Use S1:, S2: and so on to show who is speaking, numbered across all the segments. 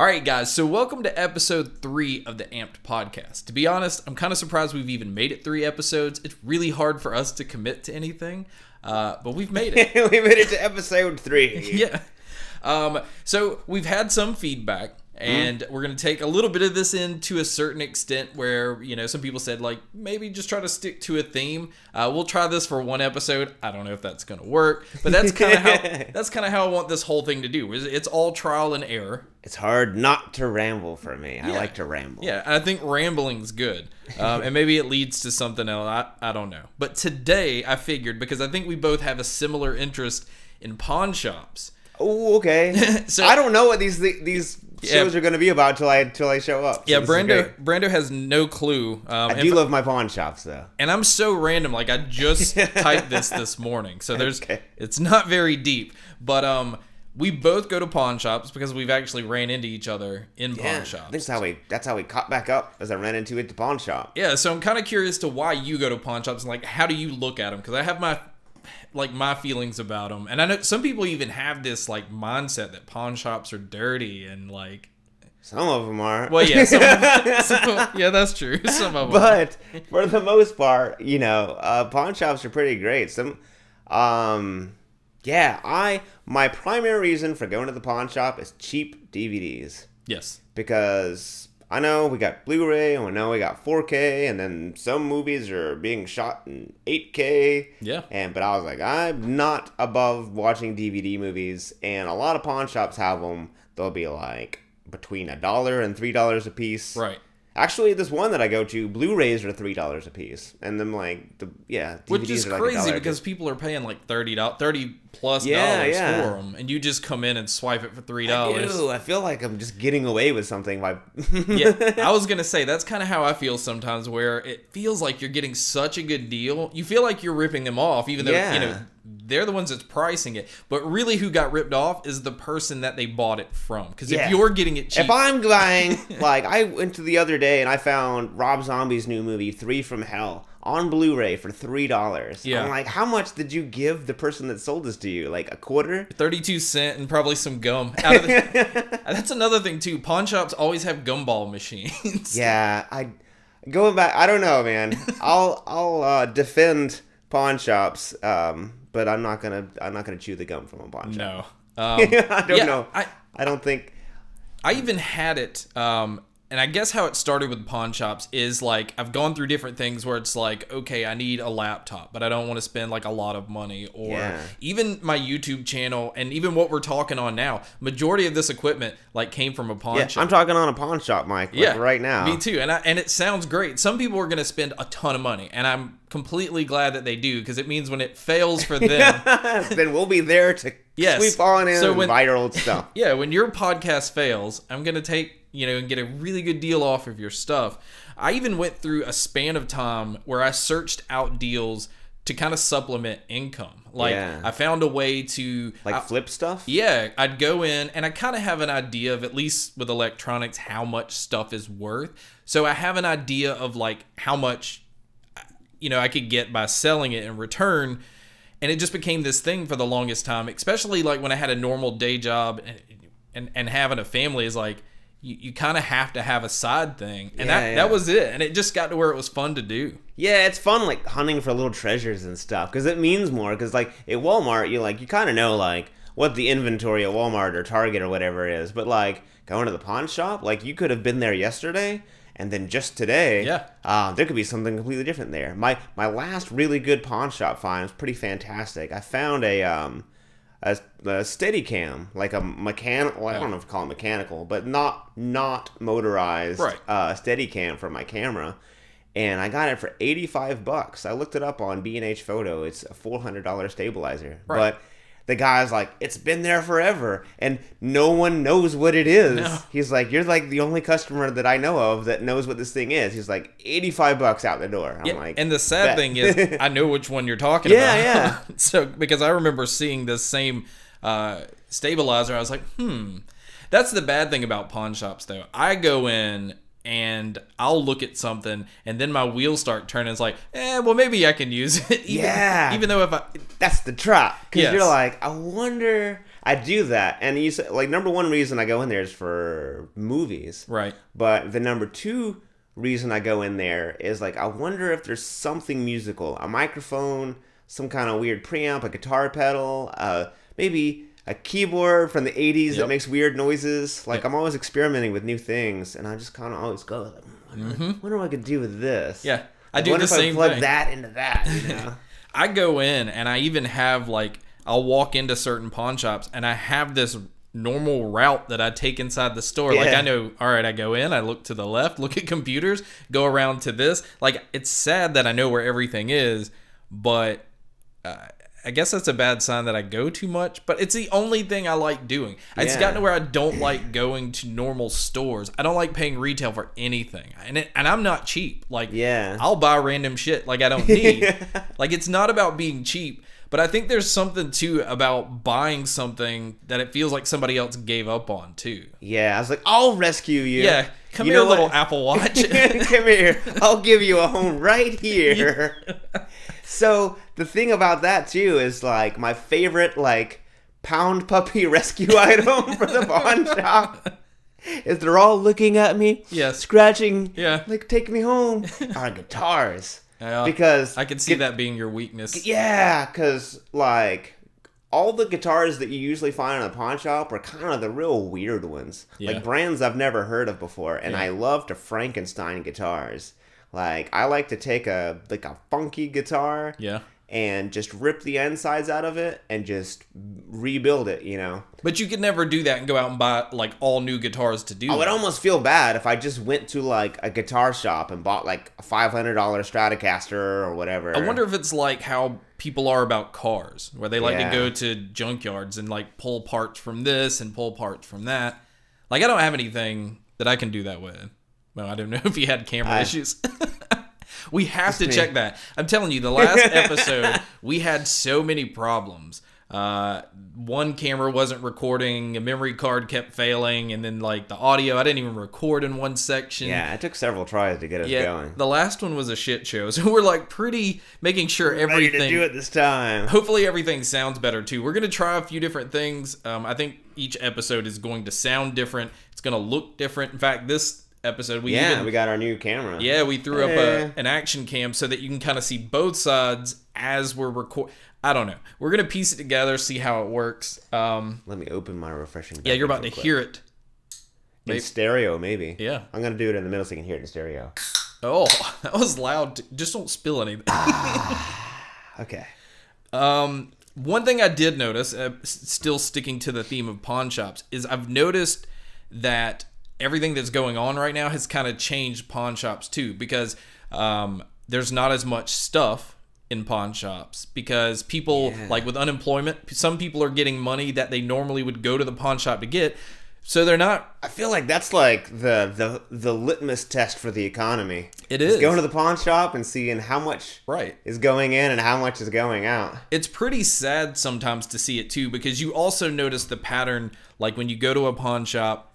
S1: All right, guys, so welcome to episode three of the Amped podcast. To be honest, I'm kind of surprised we've even made it three episodes. It's really hard for us to commit to anything, uh, but we've made it.
S2: we made it to episode three.
S1: yeah. Um, so we've had some feedback, and we're going to take a little bit of this in to a certain extent where, you know, some people said, like, maybe just try to stick to a theme. Uh, we'll try this for one episode. I don't know if that's going to work, but that's kind of how that's kind of how I want this whole thing to do. Is It's all trial and error.
S2: It's hard not to ramble for me. I like to ramble.
S1: Yeah, I think rambling's good, um, and maybe it leads to something else. I, I don't know. But today I figured because I think we both have a similar interest in pawn shops.
S2: Oh, okay.
S1: So-
S2: I don't know what these these
S1: Yeah.
S2: shows are going to be about till I till I show up. So
S1: Yeah, Brando. Brando has no clue. Um,
S2: I do love my pawn shops though.
S1: and I'm so random. Like I just typed this this morning, so there's
S2: Okay.
S1: it's not very deep. But um, we both go to pawn shops because we've actually ran into each other in pawn
S2: Yeah,
S1: shops.
S2: that's how we that's how we caught back up as I ran into it at the pawn shop.
S1: Yeah, so I'm kind of curious to why you go to pawn shops and like how do you look at them? Because I have my like my feelings about them, and I know some people even have this like mindset that pawn shops are dirty and like.
S2: Some of them are.
S1: Well, yeah, some, some, yeah, that's true. Some of them,
S2: but for the most part, you know, uh, pawn shops are pretty great. Some, um, yeah, I my primary reason for going to the pawn shop is cheap DVDs
S1: yes,
S2: because I know we got Blu-ray and I know we got 4K, and then some movies are being shot in 8K.
S1: yeah,
S2: And but I was like, I'm not above watching DVD movies, and a lot of pawn shops have them. They'll be like between a dollar and three dollars a piece.
S1: right.
S2: Actually, this one that I go to, Blu-rays are three dollars a piece, and then like the yeah, DVDs
S1: Which is
S2: like
S1: crazy because people are paying like thirty dollars, thirty plus
S2: Yeah,
S1: dollars
S2: yeah.
S1: for them, and you just come in and swipe it for three dollars.
S2: do. I feel like I'm just getting away with something by
S1: yeah, I was gonna say that's kind of how I feel sometimes, where it feels like you're getting such a good deal. You feel like you're ripping them off, even though you know they're the ones that's pricing it. But really, who got ripped off is the person that they bought it from. Because
S2: Yeah.
S1: if you're getting it cheap,
S2: If I'm buying, like, I went to the other day and I found Rob Zombie's new movie, Three from Hell, on Blu-ray for three dollars.
S1: Yeah.
S2: I'm like, how much did you give the person that sold this to you? Like a quarter?
S1: thirty-two cent and probably some gum. Out of the, that's another thing too. Pawn shops always have gumball machines.
S2: Yeah, I going back. I don't know, man. I'll I'll uh, defend pawn shops, um, but I'm not gonna I'm not gonna chew the gum from a pawn shop.
S1: No. Um,
S2: I don't
S1: yeah,
S2: know.
S1: I,
S2: I don't think.
S1: I even had it, um, and I guess how it started with pawn shops is like I've gone through different things where it's like, okay, I need a laptop, but I don't want to spend like a lot of money, or
S2: Yeah.
S1: even my YouTube channel, and even what we're talking on now. Majority of this equipment like came from a pawn
S2: Yeah,
S1: shop.
S2: I'm talking on a pawn shop, Mike. Like,
S1: yeah,
S2: right now.
S1: Me too, and I, and it sounds great. Some people are going to spend a ton of money, and I'm completely glad that they do because it means when it fails for them.
S2: then we'll be there to
S1: Yes.
S2: sweep on in
S1: So when-
S2: old stuff.
S1: Yeah, when your podcast fails, I'm gonna take you know and get a really good deal off of your stuff. I even went through a span of time where I searched out deals to kind of supplement income. Like
S2: Yeah.
S1: I found a way to
S2: Like
S1: I-
S2: flip stuff.
S1: yeah, I'd go in and I kind of have an idea of at least with electronics how much stuff is worth. So I have an idea of like how much you know I could get by selling it in return. And it just became this thing for the longest time, especially like when I had a normal day job and and, and having a family is like you, you kind of have to have a side thing. And
S2: Yeah,
S1: that,
S2: yeah.
S1: that was it. And it just got to where it was fun to do.
S2: Yeah, it's fun like hunting for little treasures and stuff because it means more. Because like at Walmart, you like you kind of know like what the inventory at Walmart or Target or whatever is, but like going to the pawn shop, like you could have been there yesterday and then just today,
S1: Yeah.
S2: uh, there could be something completely different there. My my last really good pawn shop find was pretty fantastic. I found a um a, a steady cam like a mechanical well, i don't know if you call it mechanical but not not motorized
S1: Right.
S2: uh, steady cam for my camera and i got it for 85 bucks i looked it up on b&h photo it's a $400 stabilizer
S1: Right.
S2: but the guy's like it's been there forever and no one knows what it is
S1: No.
S2: he's like you're like the only customer that i know of that knows what this thing is he's like 85 bucks out the door i'm
S1: Yeah,
S2: like
S1: and the sad
S2: bet.
S1: thing is, I know which one you're talking
S2: Yeah,
S1: about.
S2: yeah.
S1: so because I remember seeing this same uh, stabilizer, I was like, hmm. That's the bad thing about pawn shops, though. I go in and I'll look at something, and then my wheels start turning. It's like, eh, well, maybe I can use it. even,
S2: Yeah.
S1: Even though if I,
S2: that's the trap because
S1: Yes.
S2: you're like i wonder I do that, and you say, like number one reason I go in there is for movies,
S1: Right.
S2: but the number two reason I go in there is like I wonder if there's something musical, a microphone, some kind of weird preamp, a guitar pedal, uh, maybe a keyboard from the '80s
S1: Yep.
S2: that makes weird noises. Like
S1: Yep.
S2: I'm always experimenting with new things, and I just kind of always go, like, "Hmm, wonder what I could do with this.
S1: Mm-hmm. Yeah. I do
S2: wonder
S1: the
S2: if
S1: same
S2: I plug
S1: thing.
S2: that into that. You know?
S1: I go in and I even have like I'll walk into certain pawn shops and I have this normal route that I take inside the store. Like I know, all right, I go in, I look to the left, look at computers, go around to this. Like it's sad that I know where everything is, but uh, I guess that's a bad sign that I go too much, but it's the only thing I like doing. It's
S2: Yeah.
S1: gotten to where I don't like going to normal stores. I don't like paying retail for anything. And it, and I'm not cheap. Like
S2: Yeah.
S1: I'll buy random shit like I don't need. like it's not about being cheap, but I think there's something too about buying something that it feels like somebody else gave up on too.
S2: Yeah, I was like, I'll rescue you.
S1: Yeah, come
S2: You
S1: here, little
S2: what?
S1: Apple Watch.
S2: Come here. I'll give you a home right here. so the thing about that too is like my favorite like pound puppy rescue item for the pawn shop is they're all looking at me,
S1: yeah,
S2: scratching,
S1: Yeah.
S2: like take me home. Are guitars
S1: Yeah,
S2: because
S1: I can see
S2: gu-
S1: that being your weakness.
S2: Yeah, because like all the guitars that you usually find in a pawn shop are kind of the real weird ones,
S1: Yeah.
S2: like brands I've never heard of before. And I love to Frankenstein guitars. Like I like to take a like a funky guitar
S1: Yeah.
S2: And just rip the insides out of it and just rebuild it. You know,
S1: But you could never do that and go out and buy like all new guitars to do
S2: I would
S1: that.
S2: almost feel bad if I just went to like a guitar shop and bought like a five hundred dollar Stratocaster or whatever.
S1: I wonder if it's like how people are about cars, where they like
S2: Yeah.
S1: to go to junkyards and like pull parts from this and pull parts from that. Like I don't have anything that I can do that with. Well, I don't know if you had camera
S2: I-
S1: issues. we have to
S2: me.
S1: check that. I'm telling you, the last episode we had so many problems. Uh, one camera wasn't recording, a memory card kept failing, and then like the audio, I didn't even record in one section.
S2: Yeah, it took several tries to get us
S1: Yeah,
S2: going.
S1: the last one was a shit show, so we're like pretty making sure
S2: Ready
S1: everything.
S2: to do it this time.
S1: Hopefully, everything sounds better too. We're gonna try a few different things. Um, I think each episode is going to sound different. It's gonna look different. In fact, this episode we
S2: Yeah,
S1: even,
S2: we got our new camera.
S1: yeah we threw up a, an action cam so that you can kind of see both sides as we're recording. I don't know. We're gonna piece it together, see how it works. Um,
S2: Let me open my refreshing.
S1: yeah, you're about to
S2: beverage real
S1: hear it.
S2: quick.
S1: maybe-
S2: in stereo, maybe.
S1: Yeah.
S2: I'm gonna do it in the middle so you can hear it in stereo.
S1: Oh, that was loud. Just don't spill anything.
S2: Okay.
S1: Um, one thing I did notice, uh, still sticking to the theme of pawn shops, is I've noticed that everything that's going on right now has kind of changed pawn shops too, because um, there's not as much stuff in pawn shops because people
S2: Yeah.
S1: like with unemployment, some people are getting money that they normally would go to the pawn shop to get, so they're not.
S2: I feel like that's like the the the litmus test for the economy.
S1: It
S2: is.
S1: Is
S2: going to the pawn shop and seeing how much
S1: right.
S2: is going in and how much is going out.
S1: it's pretty sad sometimes to see it too because you also notice the pattern like when you go to a pawn shop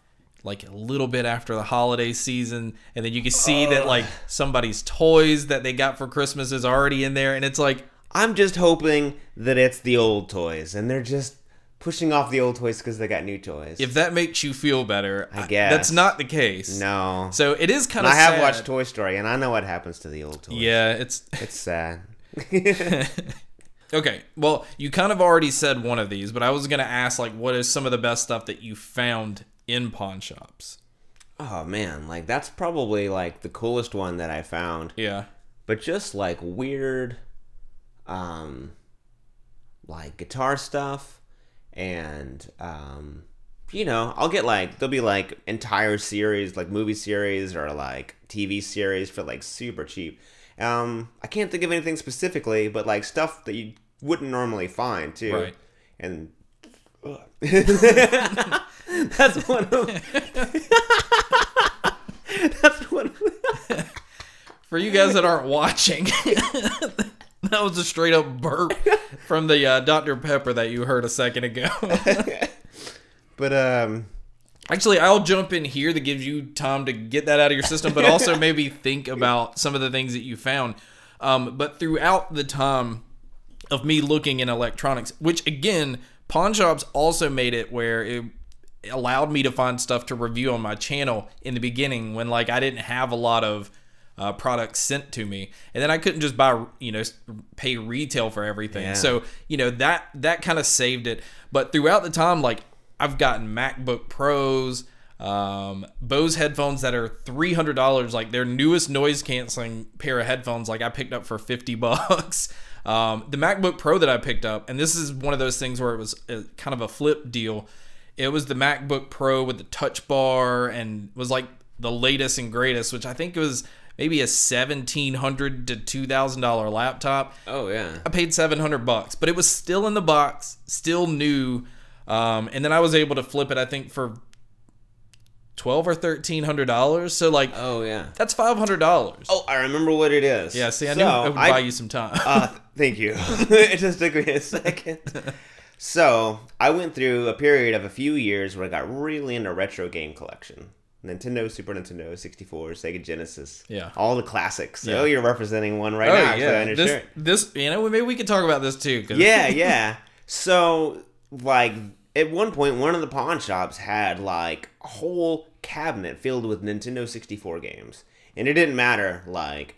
S1: like a little bit after the holiday season and then you can see that like somebody's toys that they got for christmas is already in there and it's like
S2: I'm just hoping that it's the old toys and they're just pushing off the old toys because they got new toys.
S1: if that makes you feel better
S2: I guess.
S1: that's not the case
S2: no.
S1: so it is kind of
S2: I have watched Toy Story and I know what happens to the old toys.
S1: yeah it's
S2: It's sad.
S1: okay well you kind of already said one of these but i was gonna ask like what is some of the best stuff that you found in pawn shops
S2: Oh man, like that's probably like the coolest one that I found.
S1: yeah
S2: But just like weird um like guitar stuff and um you know, I'll get like there'll be like entire series, like movie series or like TV series for like super cheap. Um I can't think of anything specifically, but like stuff that you wouldn't normally find too.
S1: Right.
S2: And that's one of that's one of
S1: For you guys that aren't watching, that was a straight up burp from the uh, Dr. Pepper that you heard a second ago.
S2: But um
S1: Actually, I'll jump in here that gives you time to get that out of your system, but also maybe think about some of the things that you found. Um, but throughout the time of me looking in electronics, which again, pawn shops also made it where it allowed me to find stuff to review on my channel in the beginning when like I didn't have a lot of uh, products sent to me, and then I couldn't just buy you know pay retail for everything.
S2: Yeah.
S1: So you know that that kind of saved it. But throughout the time, like I've gotten MacBook Pros. Um, Bose headphones that are three hundred dollars, like their newest noise canceling pair of headphones, like I picked up for fifty bucks. Um, the MacBook Pro that I picked up, and this is one of those things where it was a, kind of a flip deal. It was the MacBook Pro with the touch bar and was like the latest and greatest, which I think was maybe a seventeen hundred to two thousand dollar laptop.
S2: Oh yeah.
S1: I paid seven hundred bucks, but it was still in the box, still new. Um, and then I was able to flip it, I think, for twelve or thirteen hundred dollars. So like,
S2: Oh yeah.
S1: that's five hundred dollars.
S2: Oh, I remember what it is.
S1: yeah. See, I
S2: So,
S1: knew I would
S2: I-
S1: buy you some time.
S2: Uh, thank you. it just took me a second. So I went through a period of a few years where I got really into retro game collection. Nintendo, Super Nintendo, 64, Sega Genesis.
S1: Yeah.
S2: All the classics. So
S1: Yeah.
S2: you're representing one right oh, now. actually, on your
S1: this, this, you know, maybe we could talk about this too.
S2: yeah, yeah. So, like, at one point, one of the pawn shops had, like, a whole cabinet filled with Nintendo 64 games. And it didn't matter, like,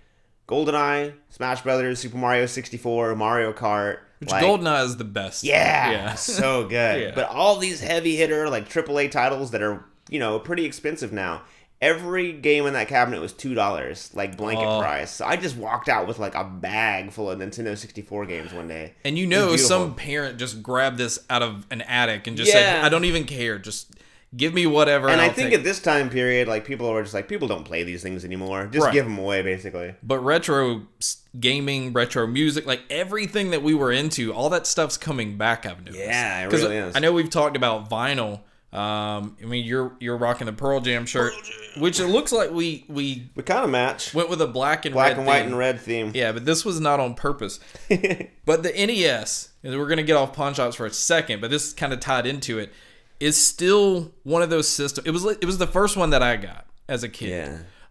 S2: GoldenEye, Smash Brothers, Super Mario 64, Mario Kart.
S1: Which
S2: like,
S1: GoldenEye is the best.
S2: Yeah,
S1: Yeah.
S2: so good.
S1: Yeah.
S2: But all these heavy hitter, like, AAA titles that are, you know, pretty expensive now. Every game in that cabinet was two dollars, like blanket
S1: Oh.
S2: price. So I just walked out with like a bag full of Nintendo 64 games one day.
S1: And you know, some parent just grabbed this out of an attic and just said, "I don't even care. Just give me whatever."
S2: And I
S1: I'll
S2: think
S1: take
S2: at this time period, like people are just like, people don't play these things anymore. Just
S1: Right.
S2: give them away, basically.
S1: But retro gaming, retro music, like everything that we were into, all that stuff's coming back. I've noticed.
S2: Yeah, it
S1: 'Cause
S2: really is.
S1: I know we've talked about vinyl. Um, I mean, you're you're rocking the Pearl Jam shirt, which it looks like we we
S2: We kind of match
S1: went with a black and
S2: black
S1: red
S2: and white
S1: theme.
S2: and red theme.
S1: Yeah, but this was not on purpose. But the NES, and we're gonna get off pawn shops for a second, but this kind of tied into it, is still one of those systems. It was it was the first one that I got as a kid.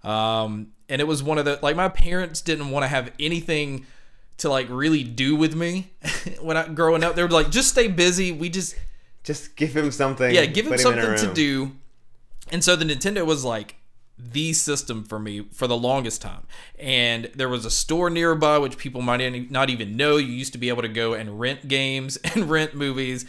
S2: Yeah.
S1: Um, and it was one of the like my parents didn't want to have anything to like really do with me when I growing up. They were like, just stay busy. We just
S2: Just give him something.
S1: yeah, give him
S2: a
S1: something to do. And so the Nintendo was like the system for me for the longest time. And there was a store nearby, which people might not even know. You used to be able to go and rent games and rent movies.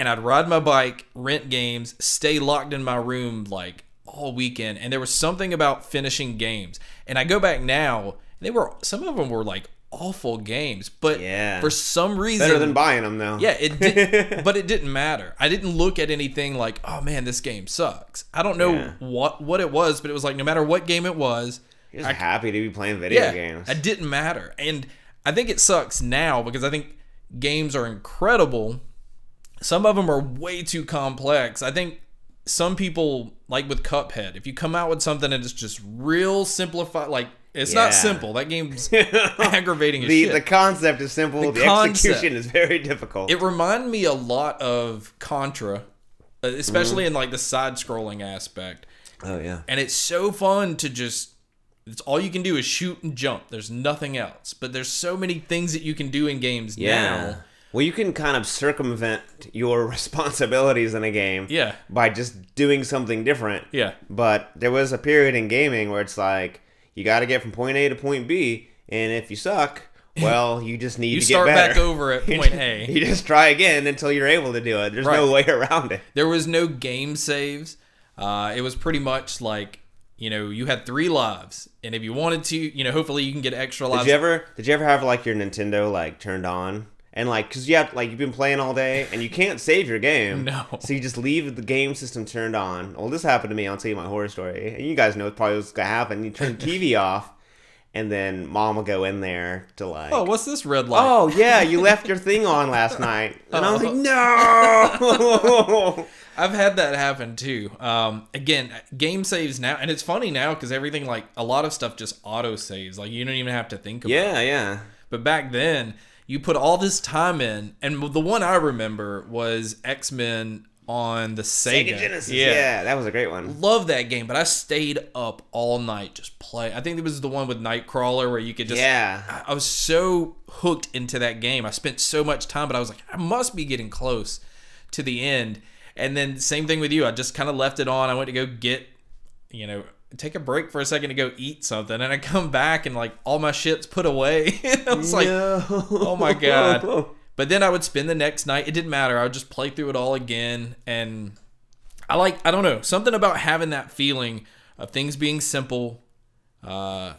S1: And I'd ride my bike, rent games, stay locked in my room like all weekend. And there was something about finishing games. And I go back now, and they were some of them were like awful games, but
S2: Yeah.
S1: for some reason
S2: Better than buying them, though.
S1: yeah, it did, but it didn't matter. I didn't look at anything like, "Oh man, this game sucks." I don't know
S2: Yeah.
S1: what what it was, but it was like no matter what game it was,
S2: You're just happy to be playing video
S1: yeah,
S2: games.
S1: it didn't matter. And I think it sucks now because I think games are incredible. Some of them are way too complex. I think some people like with Cuphead, if you come out with something and it's just real simplified, like it's
S2: Yeah.
S1: not simple. That game's aggravating as
S2: the
S1: shit.
S2: the concept is simple. The,
S1: concept.
S2: execution is very difficult.
S1: It reminded me a lot of Contra, uh, especially
S2: Mm-hmm.
S1: in like the side scrolling aspect.
S2: oh yeah.
S1: And it's so fun to just it's all you can do is shoot and jump. There's nothing else. But there's so many things that you can do in games
S2: Yeah.
S1: now.
S2: Well, you can kind of circumvent your responsibilities in a game.
S1: Yeah.
S2: By just doing something different.
S1: Yeah.
S2: But there was a period in gaming where it's like you got to get from point A to point B, and if you suck, well, you just need
S1: You
S2: to
S1: start
S2: get better.
S1: back over at point A.
S2: You just try again until you're able to do it. There's no way around it.
S1: There was no game saves. Uh, it was pretty much like, you know, you had three lives. And if you wanted to, you know, hopefully you can get extra lives.
S2: Did you ever? Did you ever have like your Nintendo like turned on? And like, cause you have like you've been playing all day and you can't save your game.
S1: No.
S2: So you just leave the game system turned on. Well, this happened to me. I'll tell you my horror story. And you guys know probably what's gonna happen. You turn the TV off, and then mom will go in there to like.
S1: oh, what's this red light?
S2: Oh yeah, you left your thing on last night, and I was like, no.
S1: I've had that happen too. Um, again, game saves now, and it's funny now because everything like a lot of stuff just auto saves. Like you don't even have to think about. it.
S2: yeah, yeah.
S1: But back then, you put all this time in, and the one I remember was X Men on the Sega.
S2: Sega Genesis. Yeah. that was a great one.
S1: Love that game, but I stayed up all night just play. I think it was the one with Nightcrawler where you could just.
S2: Yeah.
S1: I- I was so hooked into that game. I spent so much time, but I was like, I must be getting close to the end. And then same thing with you. I just kind of left it on. I went to go get, you know, take a break for a second to go eat something, and I come back and like all my shit's put away. I was like, oh my god. But then I would spend the next night. It didn't matter. I would just play through it all again, and I like I don't know something about having that feeling of things being simple. Uh,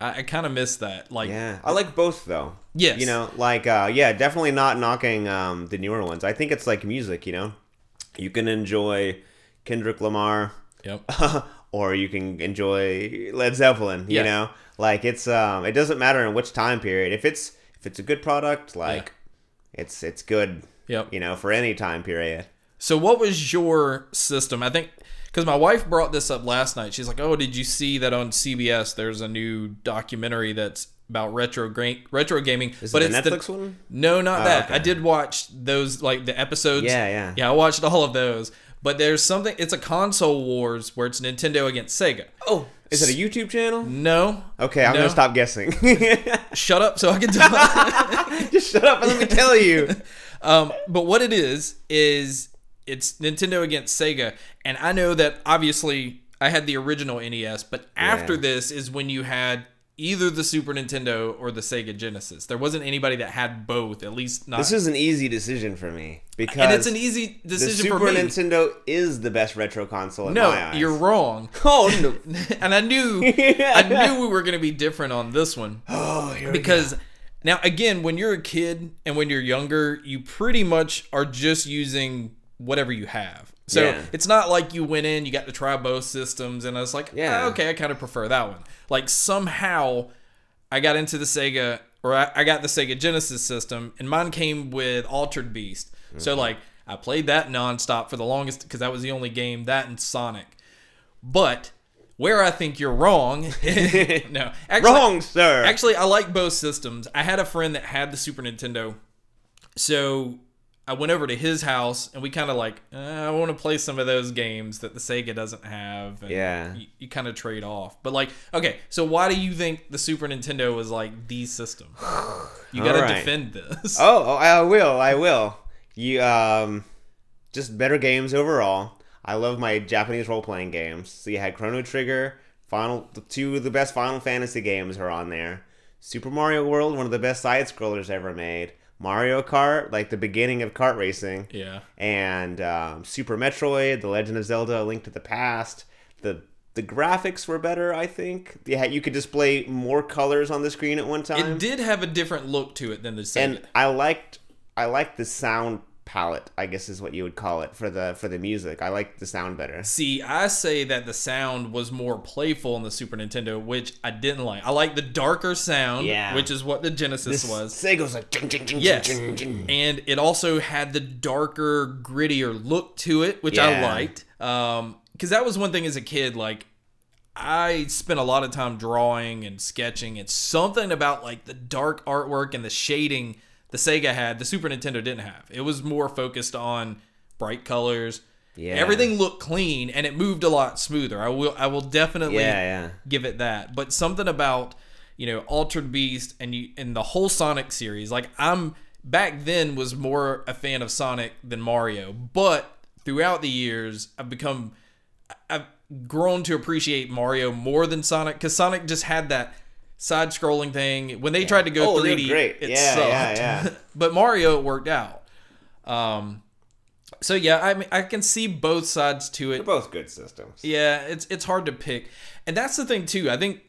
S1: I, I kind of miss that. Like,
S2: Yeah, I like both though.
S1: Yes.
S2: You know, like uh, yeah, definitely not knocking um, the newer ones. I think it's like music. You know, you can enjoy Kendrick Lamar,
S1: yep,
S2: or you can enjoy Led Zeppelin. You
S1: Yeah.
S2: know, like it's um, it doesn't matter in which time period. If it's if it's a good product, like it's it's good.
S1: Yep.
S2: You know, for any time period.
S1: So, what was your system? I think because my wife brought this up last night. She's like, "Oh, did you see that on CBS? There's a new documentary that's about retro retro gaming."
S2: Is
S1: but
S2: it the
S1: it's
S2: Netflix one?
S1: No, not
S2: Oh,
S1: that.
S2: okay.
S1: I did watch those like the episodes.
S2: Yeah, yeah.
S1: Yeah, I watched all of those. But there's something. It's a console wars where it's Nintendo against Sega.
S2: Oh, is it a YouTube channel?
S1: No.
S2: Okay, I'm
S1: No.
S2: gonna stop guessing.
S1: Shut up, so I can talk.
S2: Just shut up and let me tell you.
S1: Um, but what it is is it's Nintendo against Sega, and I know that obviously I had the original NES, but after
S2: Yeah.
S1: this is when you had either the Super Nintendo or the Sega Genesis. There wasn't anybody that had both, at least not.
S2: This is an easy decision for me because
S1: and it's an easy decision for me.
S2: The Super Nintendo is the best retro console in
S1: no,
S2: my eyes.
S1: you're wrong.
S2: Oh no!
S1: and I knew I knew we were going to be different on this one.
S2: Oh, here we go.
S1: because now again when you're a kid and when you're younger you pretty much are just using whatever you have so
S2: Yeah.
S1: it's not like you went in you got to try both systems and i was like
S2: Yeah.
S1: "Ah, okay i kind of prefer that one like somehow i got into the sega or I, I got the sega genesis system and mine came with altered beast
S2: Mm-hmm.
S1: so like i played that nonstop for the longest because that was the only game that and sonic but where i think you're wrong no actually
S2: wrong, sir.
S1: Actually, I like both systems. I had a friend that had the Super Nintendo, so I went over to his house and we kind of like, uh, I want to play some of those games that the Sega doesn't have. And
S2: Yeah.
S1: you, you kind of trade off. But like, okay, so why do you think the Super Nintendo was like the system? You got to
S2: Alright.
S1: defend this.
S2: oh, oh, I will. I will. You um, just better games overall. I love my Japanese role playing games. So you had Chrono Trigger, Final, two of the best Final Fantasy games are on there. Super Mario World, one of the best side scrollers ever made. Mario Kart, like the beginning of kart racing.
S1: Yeah.
S2: and um, Super Metroid, The Legend of Zelda: A Link to the Past. The the graphics were better, I think. Yeah, you could display more colors on the screen at one time,
S1: It did have a different look to it than the Sega.
S2: and I liked I liked the sound palette. I guess is what you would call it for the for the music. I like the sound better.
S1: See, I say that the sound was more playful in the Super Nintendo, which I didn't like. I like the darker sound,
S2: Yeah.
S1: which is what the Genesis was.
S2: Sega's like jing, jing, jing,
S1: Yes.
S2: jing, jing.
S1: And it also had the darker, grittier look to it, which I liked. Um, because that was one thing as a kid, like I spent a lot of time drawing and sketching. It's something about like the dark artwork and the shading the Sega had, the Super Nintendo didn't have. It was more focused on bright colors.
S2: Yeah.
S1: Everything looked clean and it moved a lot smoother. I will I will definitely
S2: Yeah, yeah.
S1: give it that. But something about you know Altered Beast and you and the whole Sonic series, like I'm back then was more a fan of Sonic than Mario, but throughout the years I've become I've grown to appreciate Mario more than Sonic because Sonic just had that side scrolling thing. When they tried to go
S2: Oh,
S1: 3D,
S2: great.
S1: it
S2: Yeah,
S1: sucked.
S2: yeah, yeah.
S1: but Mario it worked out. Um, so yeah, I mean I can see both sides to it.
S2: They're both good systems.
S1: Yeah, it's it's hard to pick. And that's the thing too. I think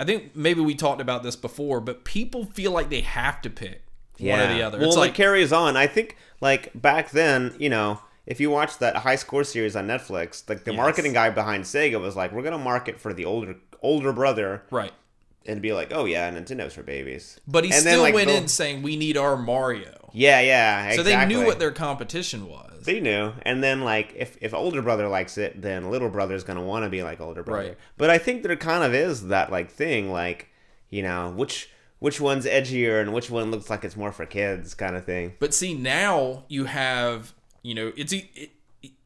S1: I think maybe we talked about this before, but people feel like they have to pick one or the other.
S2: Well,
S1: it's
S2: it
S1: like
S2: carries on. I think like back then, you know, if you watch that high score series on Netflix, like the
S1: Yes.
S2: marketing guy behind Sega was like, "We're gonna market for the older older brother,"
S1: right.
S2: And be like, "Oh yeah, Nintendo's for babies."
S1: But he
S2: And then,
S1: still
S2: like,
S1: went
S2: they'll-
S1: in saying we need our Mario.
S2: Yeah, yeah. Exactly.
S1: So they knew what their competition was.
S2: They knew, and then like if if older brother likes it, then little brother's gonna want to be like older brother.
S1: Right.
S2: But I think there kind of is that like thing, like you know, which which one's edgier and which one looks like it's more for kids, kind of thing.
S1: But see, now you have, you know, it's it,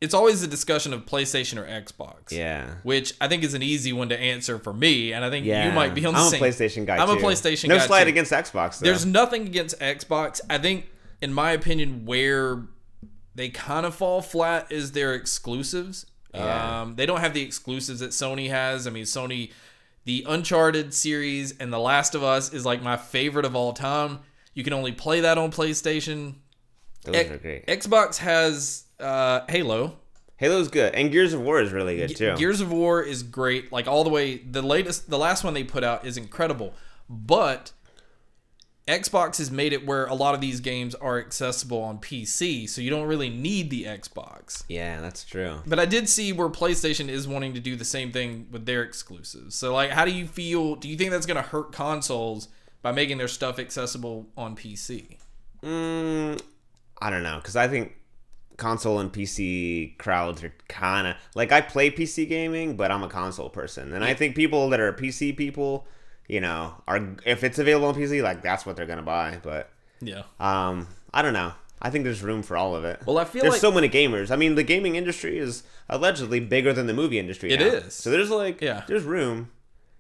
S1: it's always a discussion of PlayStation or Xbox.
S2: Yeah.
S1: Which I think is an easy one to answer for me, and I think
S2: Yeah,
S1: you might be on the
S2: I'm
S1: same.
S2: a PlayStation guy.
S1: I'm a. PlayStation
S2: No
S1: guy,
S2: slide
S1: too.
S2: against Xbox. Though.
S1: There's nothing against Xbox. I think, in my opinion, where they kind of fall flat is their exclusives.
S2: Yeah.
S1: Um, they don't have the exclusives that Sony has. I mean, Sony, the Uncharted series and The Last of Us is like my favorite of all time. You can only play that on PlayStation.
S2: Those
S1: X-
S2: are great.
S1: Xbox has uh, Halo.
S2: Halo's good, and Gears of War is really good too.
S1: Gears of War is great. Like all the way, the latest, the last one they put out is incredible. But Xbox has made it where a lot of these games are accessible on PC, so you don't really need the Xbox.
S2: yeah, that's true.
S1: But I did see where PlayStation is wanting to do the same thing with their exclusives. So like, how do you feel? Do you think that's going to hurt consoles by making their stuff accessible on PC?
S2: Mm, I don't know, because I think console and PC crowds are kind of like I play PC gaming, but I'm a console person, and I think people that are PC people, you know, are if it's available on PC, like that's what they're gonna buy. But
S1: Yeah.
S2: um, I don't know. I think there's room for all of it.
S1: Well, I feel
S2: there's
S1: like
S2: so many gamers. I mean, the gaming industry is allegedly bigger than the movie industry.
S1: It
S2: now.
S1: is.
S2: So there's like,
S1: Yeah.
S2: there's room.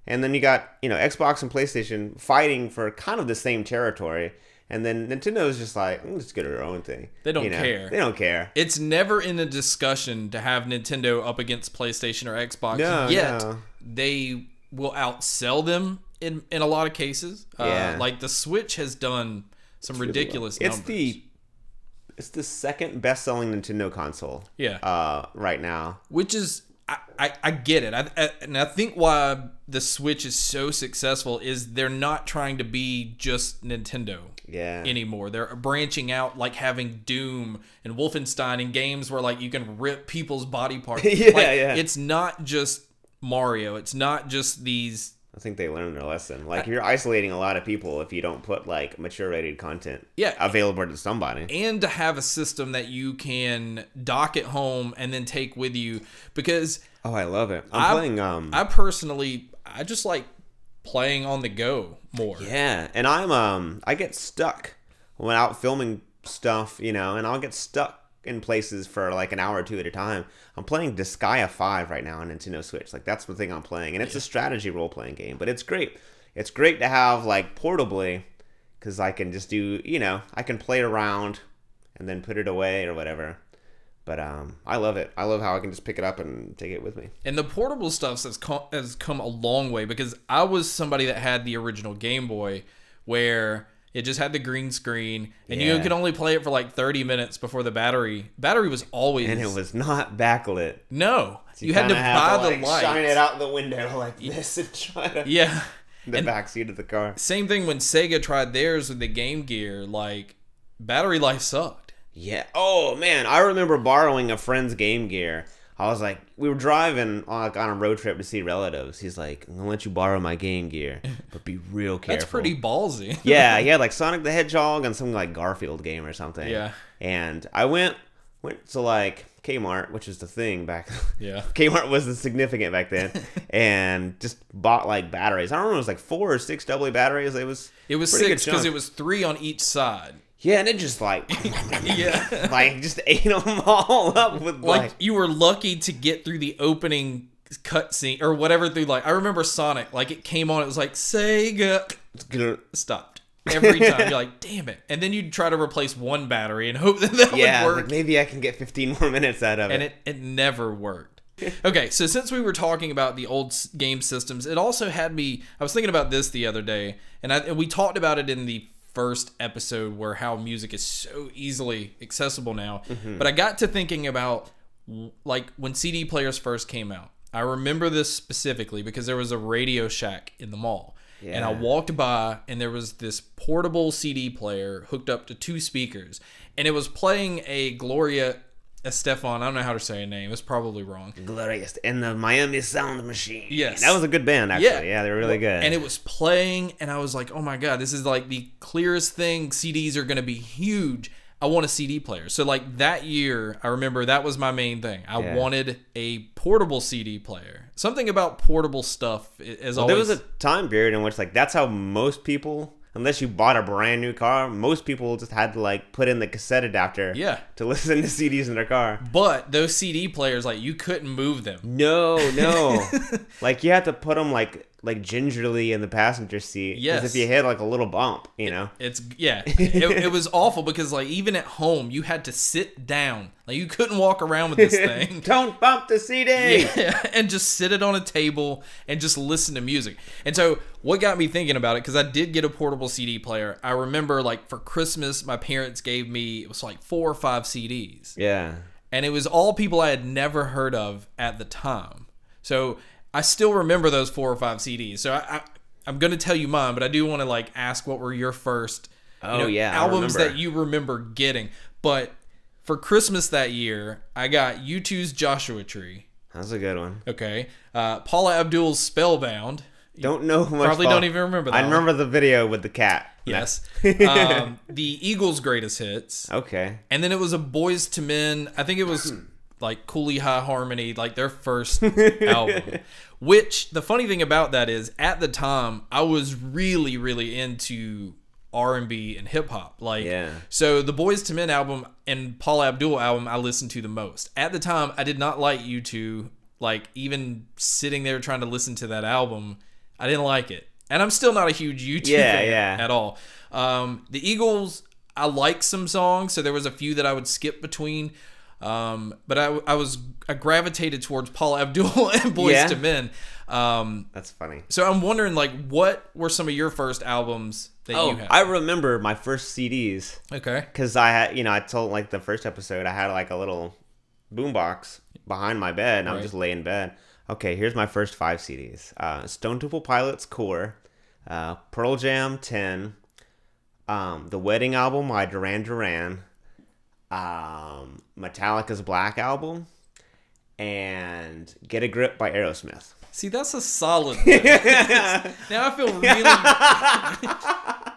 S2: And then you got you know Xbox and PlayStation fighting for kind of the same territory. And then Nintendo Nintendo's just like, "Mm, just get their own thing.
S1: They don't
S2: You know,
S1: care.
S2: They don't care.
S1: it's never in a discussion to have Nintendo up against PlayStation or Xbox.
S2: No,
S1: yet
S2: no.
S1: they will outsell them in in a lot of cases.
S2: Yeah.
S1: Uh, like the Switch has done some ridiculous
S2: It's
S1: numbers.
S2: the it's the second best selling Nintendo console.
S1: Yeah.
S2: Uh, right now.
S1: which is I, I, I get it I, I, and i think why the switch is so successful is they're not trying to be just nintendo
S2: Yeah.
S1: anymore they're branching out like having doom and wolfenstein and games where like you can rip people's body parts
S2: Yeah,
S1: Like,
S2: yeah.
S1: it's not just mario it's not just these
S2: I think they learned their lesson. Like you're isolating a lot of people if you don't put like mature rated content
S1: Yeah.
S2: available to somebody.
S1: and to have a system that you can dock at home and then take with you because
S2: Oh, I love it. I'm
S1: I-
S2: playing um
S1: i personally i just like playing on the go more
S2: Yeah, and I'm um I get stuck when out filming stuff, you know, and I'll get stuck in places for like an hour or two at a time. I'm playing Disgaea 5 right now on Nintendo Switch. Like that's the thing I'm playing, and it's a strategy role playing game, but it's great. It's great to have like portably cuz I can just do, you know, I can play around and then put it away or whatever. But um I love it. I love how I can just pick it up and take it with me.
S1: And the portable stuff has come, has come a long way because I was somebody that had the original Game Boy where it just had the green screen and you could only play it for like 30 minutes before the battery battery was always
S2: And it was not backlit.
S1: no you, had to buy
S2: have
S1: the
S2: like,
S1: light
S2: Shine it out the window like this and try to
S1: yeah
S2: the
S1: And-
S2: back seat of the car.
S1: same thing when Sega tried theirs with the Game Gear like battery life sucked
S2: Yeah. Oh man, I remember borrowing a friend's Game Gear. I was like, we were driving on, like, on a road trip to see relatives. He's like, I'm gonna let you borrow my Game Gear, but be real careful.
S1: that's pretty ballsy
S2: yeah, he had like Sonic the Hedgehog and some like Garfield game or something.
S1: Yeah.
S2: And I went went to like Kmart, which is the thing back.
S1: Yeah.
S2: Kmart was the significant back then, and just bought like batteries. I don't remember it was like four or six AA batteries. It was
S1: it was six because it was three on each side
S2: yeah, and it just like
S1: yeah
S2: like just ate them all up with
S1: like
S2: like
S1: you were lucky to get through the opening cutscene or whatever through like I remember Sonic like it came on it was like Sega stopped every time you're like damn it and then you'd try to replace one battery and hope that that
S2: yeah,
S1: would
S2: like,
S1: work
S2: maybe I can get 15 more minutes out of
S1: and
S2: it.
S1: And it it never worked. Okay, so since we were talking about the old game systems, it also had me. I was thinking about this the other day, and, I, and we talked about it in the first episode where how music is so easily accessible now.
S2: Mm-hmm.
S1: But I got to thinking about like when CD players first came out. I remember this specifically because there was a Radio Shack in the mall. And I walked by and there was this portable CD player hooked up to two speakers. And it was playing a Gloria Estefan. I don't know how to say her name. It's probably wrong.
S2: Glorious and the Miami Sound Machine.
S1: Yes.
S2: that was a good band actually.
S1: Yeah.
S2: Yeah, they were really good.
S1: And it was playing, and I was like, oh my God, this is like the clearest thing. CDs are going to be huge. I want a CD player. So, like that year, I remember that was my main thing. I
S2: Yeah.
S1: wanted a portable CD player. Something about portable stuff is
S2: there
S1: always.
S2: was a time period in which like that's how most people unless you bought a brand new car most people just had to like put in the cassette adapter
S1: Yeah.
S2: to listen to cds in their car
S1: but those CD players, like you couldn't move them.
S2: no no like you had to put them like like gingerly in the passenger seat.
S1: Yes.
S2: if you hit like a little bump, you know.
S1: It's yeah, it, it was awful because like even at home you had to sit down, like you couldn't walk around with this thing.
S2: Don't bump the CD.
S1: Yeah, and just sit it on a table and just listen to music. And so, what got me thinking about it, because I did get a portable CD player. I remember, like, for Christmas, my parents gave me, it was like four or five CDs.
S2: Yeah.
S1: And it was all people I had never heard of at the time. So, I still remember those four or five CDs. So, I, I, I'm going to tell you mine, but I do want to, like, ask what were your first you
S2: Oh,
S1: know,
S2: yeah,
S1: albums that you remember getting. But for Christmas that year, I got U2's Joshua Tree.
S2: That's a good one.
S1: Okay. Uh, Paula Abdul's Spellbound.
S2: Don't know much.
S1: Probably
S2: Paul-
S1: don't even remember that
S2: I
S1: one.
S2: remember the video with the cat.
S1: Yes. um, the Eagles' greatest hits.
S2: Okay.
S1: And then it was a Boyz II Men. I think it was like Cooley High Harmony, like their first album. Which the funny thing about that is, at the time, I was really, really into R and B and hip hop. Like,
S2: Yeah.
S1: so the Boyz II Men album and Paul Abdul album, I listened to the most. At the time, I did not like U2. Like, even sitting there trying to listen to that album, I didn't like it. And I'm still not a huge U2
S2: Yeah,
S1: fan
S2: yeah.
S1: at all. Um, the Eagles, I like some songs, so there was a few that I would skip between. Um, but I, I was I gravitated towards Paul Abdul and Boyz
S2: Yeah.
S1: II Men. Um,
S2: That's funny.
S1: so I'm wondering, like, what were some of your first albums that
S2: Oh,
S1: you had?
S2: I remember my first CDs
S1: okay.
S2: because I had, you know, I told like the first episode, I had like a little boombox behind my bed, and
S1: Right.
S2: just lay in bed. Okay, here's my first five CDs: uh, Stone Temple Pilots Core, uh, Pearl Jam 10, um, the Wedding album by Duran Duran, um, Metallica's Black album, and Get a Grip by Aerosmith.
S1: See, that's a solid. now I feel really.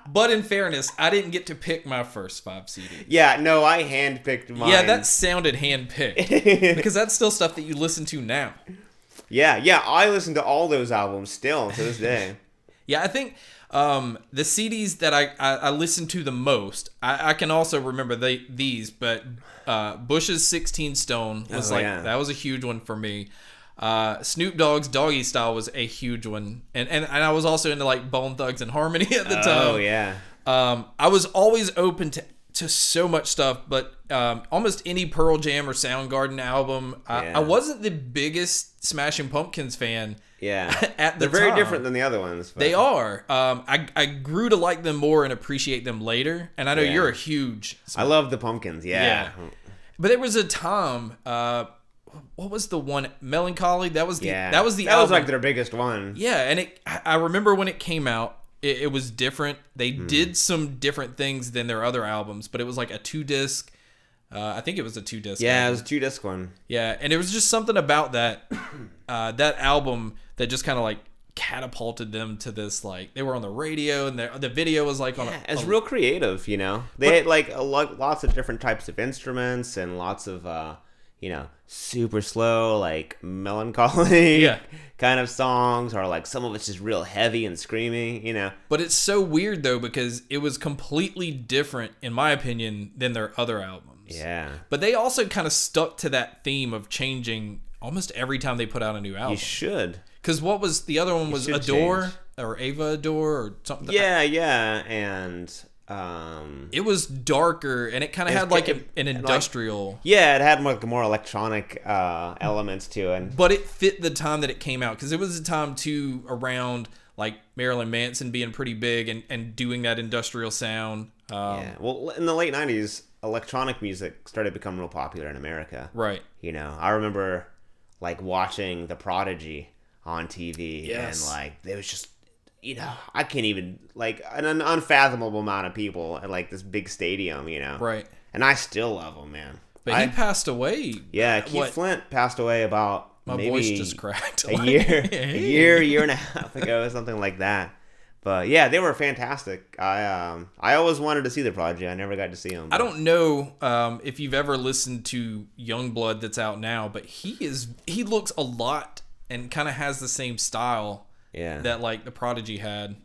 S1: but in fairness, I didn't get to pick my first five CDs.
S2: Yeah, no, I handpicked mine.
S1: Yeah, that sounded handpicked because that's still stuff that you listen to now.
S2: Yeah, yeah, I listen to all those albums still to this day.
S1: Yeah, I think um, the CDs that I, I, I listen to the most, I, I can also remember they, these, but uh, Bush's 16 Stone was
S2: Oh,
S1: like,
S2: yeah.
S1: that was a huge one for me. Uh, Snoop Dogg's Doggy Style was a huge one. And, and, and I was also into like Bone Thugs and Harmony at the time.
S2: Oh yeah.
S1: Um, I was always open to to so much stuff, but um, almost any Pearl Jam or Soundgarden album. I,
S2: Yeah.
S1: I wasn't the biggest Smashing Pumpkins fan.
S2: Yeah.
S1: At the
S2: They're very
S1: time.
S2: different than the other ones. But
S1: They are. Um, I I grew to like them more and appreciate them later. And I know
S2: Yeah.
S1: you're a huge.
S2: I love the pumpkins, yeah.
S1: But there was a time. Uh, what was the one? Mellon Collie. That was the.
S2: Yeah.
S1: That was the.
S2: That
S1: album.
S2: was like their biggest one.
S1: Yeah, and it. I I remember when it came out. It, it was different. They
S2: Hmm.
S1: did some different things than their other albums, but it was like a two disc. Uh, I think it was a two disc.
S2: Yeah, it was a two disc one.
S1: Yeah, and it was just something about that uh, that album that just kind of like catapulted them to this like they were on the radio and the the video was like on
S2: Yeah,
S1: a,
S2: it's
S1: a-
S2: real creative, you know. They had like a lot, lots of different types of instruments and lots of, uh, you know, super slow, like melancholy
S1: Yeah.
S2: kind of songs, or like some of it's just real heavy and screamy, you know.
S1: But it's so weird though because it was completely different in my opinion than their other albums.
S2: Yeah,
S1: But they also kind of stuck to that theme of changing almost every time they put out a new album.
S2: you should.
S1: Because what was the other one was Adore
S2: change.
S1: or Ava Adore or something.
S2: Yeah, yeah, and um,
S1: It was darker and it kind of had like
S2: ki-
S1: an, an
S2: like-
S1: industrial.
S2: yeah, it had more, like, more electronic uh, elements to it.
S1: but it fit the time that it came out because it was a time too around like Marilyn Manson being pretty big and, and doing that industrial sound. Um,
S2: Yeah, well, in the late '90s, electronic music started become real popular in America.
S1: Right.
S2: You know, I remember like watching The Prodigy on TV,
S1: Yes.
S2: and like it was just, you know, I can't even like an, an unfathomable amount of people at like this big stadium, you know.
S1: Right.
S2: And I still love him, man.
S1: But
S2: I-
S1: he passed away.
S2: yeah, Keith
S1: what-
S2: Flint passed away about
S1: My
S2: maybe
S1: voice just cracked.
S2: a year, a year, year and a half ago, something like that. But yeah, they were fantastic. I um, I always wanted to see the Prodigy. I never got to see them.
S1: I don't know um, if you've ever listened to Yungblud that's out now, but he is he looks a lot and kind of has the same style
S2: Yeah,
S1: that like the Prodigy had.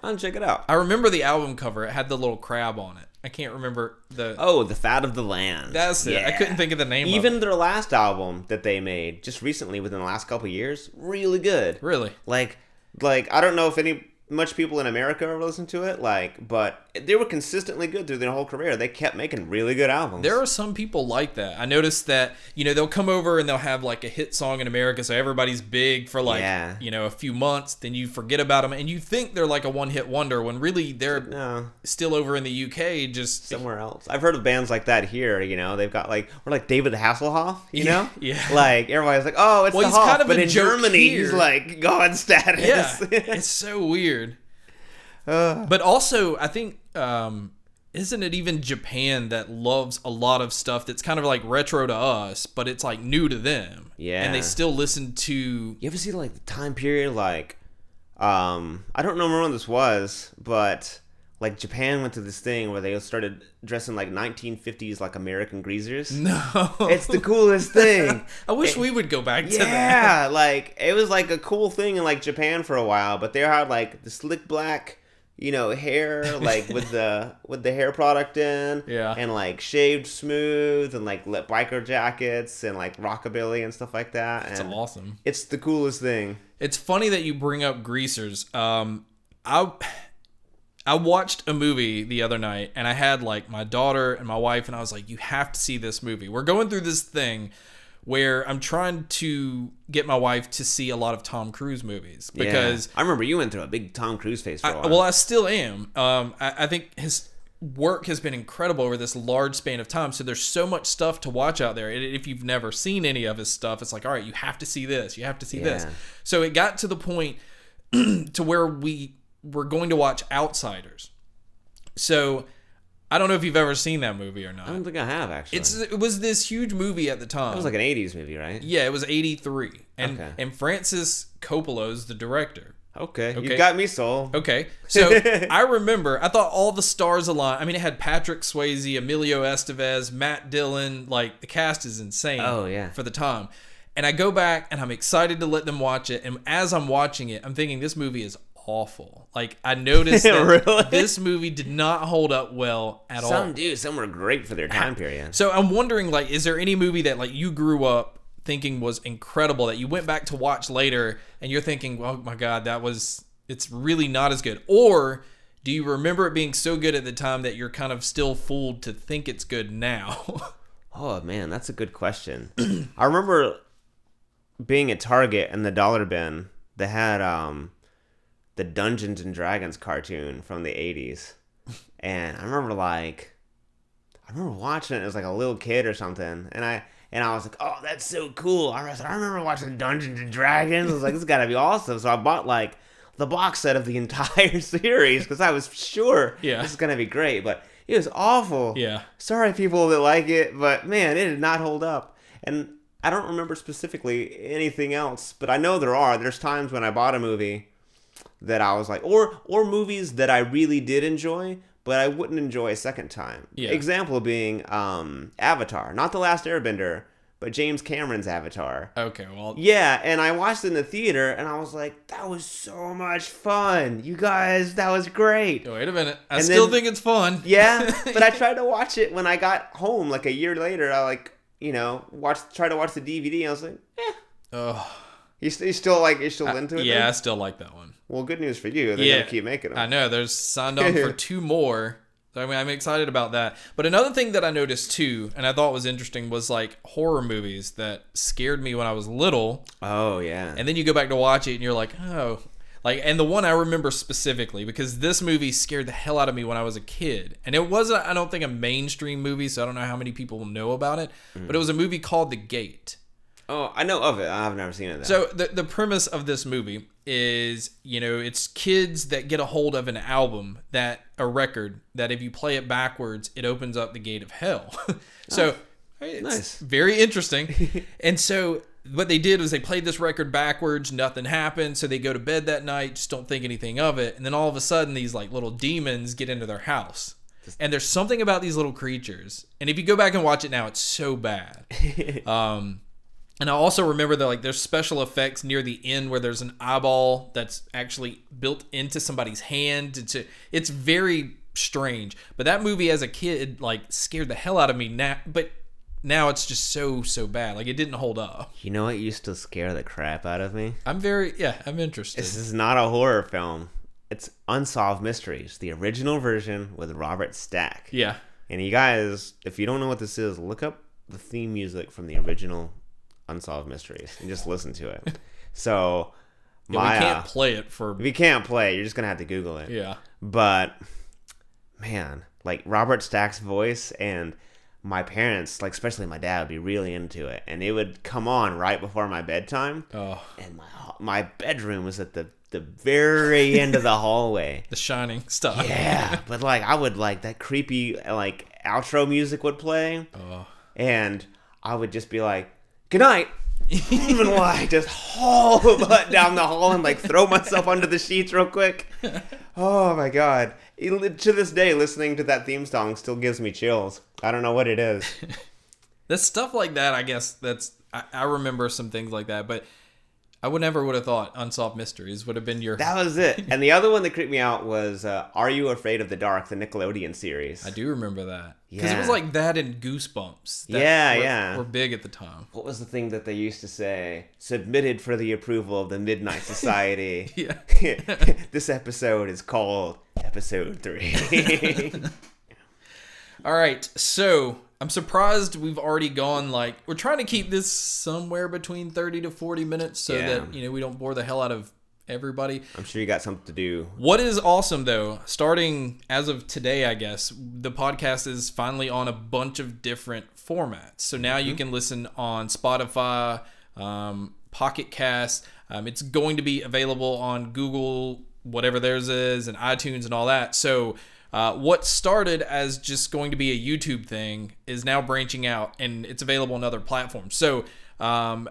S2: I'll check it out.
S1: I remember the album cover; it had the little crab on it. I can't remember the.
S2: Oh, the fat of the land.
S1: that's it. I couldn't think of the name.
S2: Even
S1: of it.
S2: their last album that they made just recently, within the last couple years, really good.
S1: really.
S2: Like like I don't know if any much people in America ever listened to it, like, but they were consistently good through their whole career. They kept making really good albums.
S1: There are some people like that. I noticed that, you know, they'll come over and they'll have like a hit song in America, so everybody's big for like,
S2: Yeah.
S1: you know, a few months, then you forget about them and you think they're like a one hit wonder when really they're
S2: no
S1: still over in the UK just
S2: somewhere else. I've heard of bands like that here. You know, they've got like we're like David Hasselhoff. You
S1: Yeah,
S2: know,
S1: yeah.
S2: Like everybody's like, oh, it's
S1: Well,
S2: the Hoff,
S1: kind of
S2: but
S1: a
S2: in Germany, he's like God status.
S1: Yeah. it's so weird.
S2: Uh,
S1: But also, I think um isn't it even Japan that loves a lot of stuff that's kind of like retro to us, but it's like new to them.
S2: Yeah.
S1: And they still listen to
S2: you ever see like the time period like, um, I don't remember when this was, but like Japan went to this thing where they started dressing like 1950s like American greasers.
S1: No.
S2: It's the coolest thing.
S1: I wish we would go back to that.
S2: Yeah, like it was like a cool thing in like Japan for a while, but they had like the slick black, you know, hair like with the with the hair product in,
S1: Yeah.
S2: and like shaved smooth and like lit biker jackets and like rockabilly and stuff like that.
S1: It's awesome.
S2: it's the coolest thing.
S1: It's funny that you bring up greasers. Um, I I watched a movie the other night, and I had like my daughter and my wife, and I was like, "You have to see this movie." We're going through this thing where I'm trying to get my wife to see a lot of Tom Cruise movies
S2: Yeah.
S1: because
S2: I remember you went through a big Tom Cruise phase for a
S1: I,
S2: while.
S1: well, I still am. Um, I, I think his work has been incredible over this large span of time. So there's so much stuff to watch out there. And if you've never seen any of his stuff, it's like, all right, you have to see this. You have to see this. So it got to the point to where we were going to watch Outsiders. So I don't know if you've ever seen that movie or not.
S2: I don't think I have actually.
S1: It's it was this huge movie at the time.
S2: it was like an '80s movie, right?
S1: yeah, it was 83. And
S2: Okay.
S1: and Francis Coppola's the director.
S2: Okay,
S1: Okay.
S2: you got me sold.
S1: Okay, so I remember I thought all the stars aligned. I mean, it had Patrick Swayze, Emilio Estevez, Matt Dillon. Like the cast is insane.
S2: Oh, yeah.
S1: for the time. And I go back and I'm excited to let them watch it. And as I'm watching it, I'm thinking this movie is awful. Like I noticed that
S2: Really?
S1: this movie did not hold up well at all.
S2: Some do. Some were great for their time period.
S1: So I'm wondering, like, is there any movie that like you grew up thinking was incredible that you went back to watch later and you're thinking, oh my god, that was it's really not as good, or do you remember it being so good at the time that you're kind of still fooled to think it's good now?
S2: Oh man, that's a good question. I remember being at Target and the dollar bin. They had um the Dungeons and Dragons cartoon from the '80s, and I remember like I remember watching it as like a little kid or something, and I and I was like, oh, that's so cool. I was I remember watching Dungeons and Dragons. I was like, this got to be awesome. So I bought like the box set of the entire series because I was sure
S1: Yeah.
S2: this is gonna be great, but it was awful
S1: yeah,
S2: sorry people that like it but man it did not hold up and i don't remember specifically anything else but i know there are there's times when i bought a movie that i was like or or movies that i really did enjoy but i wouldn't enjoy a second time
S1: Yeah.
S2: example being um avatar not the last airbender but james cameron's avatar
S1: okay, well,
S2: yeah, and I watched it in the theater, and I was like, "That was so much fun, you guys! That was great."
S1: wait a minute, I
S2: And
S1: still
S2: then-
S1: think it's fun.
S2: Yeah, but I tried to watch it when I got home, like a year later. I like, you know, watched tried to watch the DVD. And I was like, eh.
S1: Ugh,
S2: You, st- you still like you're still into it?
S1: yeah, I still like that one.
S2: Well, good news for you. They're
S1: Yeah.
S2: gonna keep making them.
S1: I know. There's signed on for two more. So I mean, I'm excited about that. But another thing that I noticed too, and I thought was interesting, was like horror movies that scared me when I was little,
S2: Oh yeah.
S1: and then you go back to watch it, and you're like, oh, like. And the one I remember specifically because this movie scared the hell out of me when I was a kid, and it wasn't, I don't think, a mainstream movie, so I don't know how many people know about it. But it mm. was a movie called The Gate.
S2: Oh, I know of it. I've never seen it. Though.
S1: So the the premise of this movie is, you know, it's kids that get a hold of an album that a record that if you play it backwards, it opens up the gate of hell. so it's
S2: nice.
S1: very interesting. and so what they did was they played this record backwards, nothing happened, so they go to bed that night, just don't think anything of it, and then all of a sudden these like little demons get into their house. And there's something about these little creatures. And if you go back and watch it now, it's so bad. Um, and I also remember that like there's special effects near the end where there's an eyeball that's actually built into somebody's hand. It's a, it's very strange. But that movie as a kid like scared the hell out of me. Now, but now it's just so so bad. Like it didn't hold up.
S2: You know what used to scare the crap out of me?
S1: I'm very yeah. I'm interested.
S2: This is not a horror film. It's Unsolved Mysteries, the original version with Robert Stack.
S1: yeah.
S2: And you guys, if you don't know what this is, look up the theme music from the original Unsolved Mysteries and just listen to it. So,
S1: Yeah,
S2: my
S1: we can't play it for
S2: if you can't play, you're just gonna have to Google it.
S1: yeah.
S2: But man, like Robert Stack's voice and my parents, like especially my dad, would be really into it, and it would come on right before my bedtime.
S1: Oh,
S2: And my my bedroom was at the the very end of the hallway.
S1: The Shining stuff.
S2: Yeah, but like I would like that creepy like outro music would play,
S1: Oh.
S2: and I would just be like, "Good night," and like just haul a butt down the hall and like throw myself under the sheets real quick. Oh my god! It- to this day, listening to that theme song still gives me chills. I don't know what it is.
S1: That's stuff like that. I guess that's I, I remember some things like that, but I would never would have thought unsolved mysteries would have been your.
S2: That was it. And the other one that creeped me out was uh, "Are You Afraid of the Dark?" the Nickelodeon series.
S1: I do remember that because it was like that and Goosebumps. That
S2: Yeah,
S1: were,
S2: yeah.
S1: were big at the time.
S2: what was the thing that they used to say? Submitted for the approval of the Midnight Society.
S1: Yeah.
S2: this episode is called Episode 3.
S1: All right, so I'm surprised we've already gone like we're trying to keep this somewhere between 30 to 40 minutes so
S2: Yeah.
S1: that you know we don't bore the hell out of everybody.
S2: I'm sure you got something to do.
S1: What is awesome though, starting as of today, I guess, the podcast is finally on a bunch of different formats. So now you can listen on Spotify, um, Pocket Cast. Um, it's going to be available on Google, whatever theirs is, and iTunes and all that. So uh, what started as just going to be a YouTube thing is now branching out, and it's available on other platforms. So um,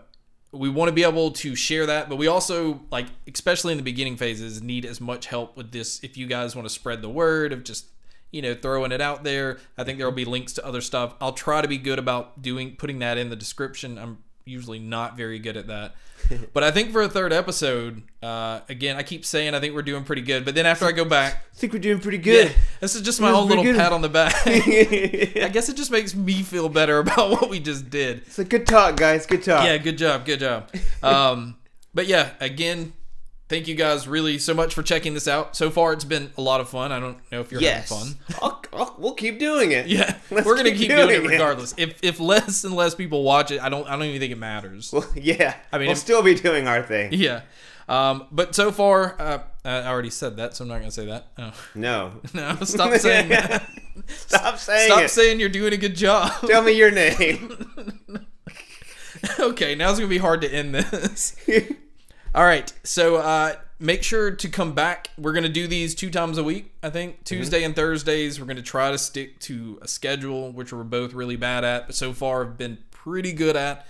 S1: we want to be able to share that but we also like especially in the beginning phases need as much help with this if you guys want to spread the word of just you know throwing it out there. I think there will be links to other stuff. I'll try to be good about doing putting that in the description. I'm usually not very good at that but i think for a third episode uh, again i keep saying i think we're doing pretty good but then after i go back
S2: I think we're doing pretty
S1: yeah,
S2: good.
S1: this is just my own little
S2: good.
S1: pat on the back i guess it just makes me feel better about what we just did It's
S2: a good talk, guys. Good talk.
S1: yeah, good job, good job. Um, but yeah, again, thank you guys really so much for checking this out. So far, it's been a lot of fun. I don't know if you're
S2: Yes.
S1: having fun.
S2: I'll, I'll, we'll keep doing it.
S1: Yeah,
S2: Let's
S1: we're gonna
S2: keep
S1: keep, doing,
S2: doing
S1: it
S2: it.
S1: regardless. If if less and less people watch it, I don't I don't even think it matters.
S2: Well, yeah.
S1: I mean,
S2: we'll
S1: if-
S2: still be doing our thing.
S1: Yeah. Um, but so far, uh, I already said that, so I'm not gonna say that. Oh.
S2: No.
S1: No, stop saying that.
S2: Stop saying
S1: Stop
S2: it.
S1: saying you're doing a good job.
S2: Tell me your name.
S1: okay, now it's gonna be hard to end this. All right, so uh, make sure to come back. We're gonna do these two times a week. I think Tuesday and Thursdays. We're gonna try to stick to a schedule, which we're both really bad at, but so far have been pretty good at.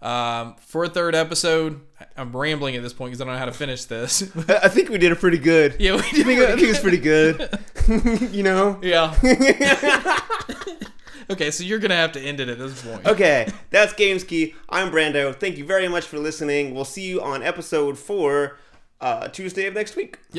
S1: Um, for a third episode, I'm rambling at this point because I don't know how to finish this.
S2: I think we did it pretty good.
S1: yeah, we
S2: I
S1: did.
S2: think, I think it's pretty good. you know?
S1: Yeah. okay, so you're gonna have to end it at this point.
S2: Okay, that's Games Key. I'm Brando. Thank you very much for listening. We'll see you on episode four, uh, Tuesday of next week.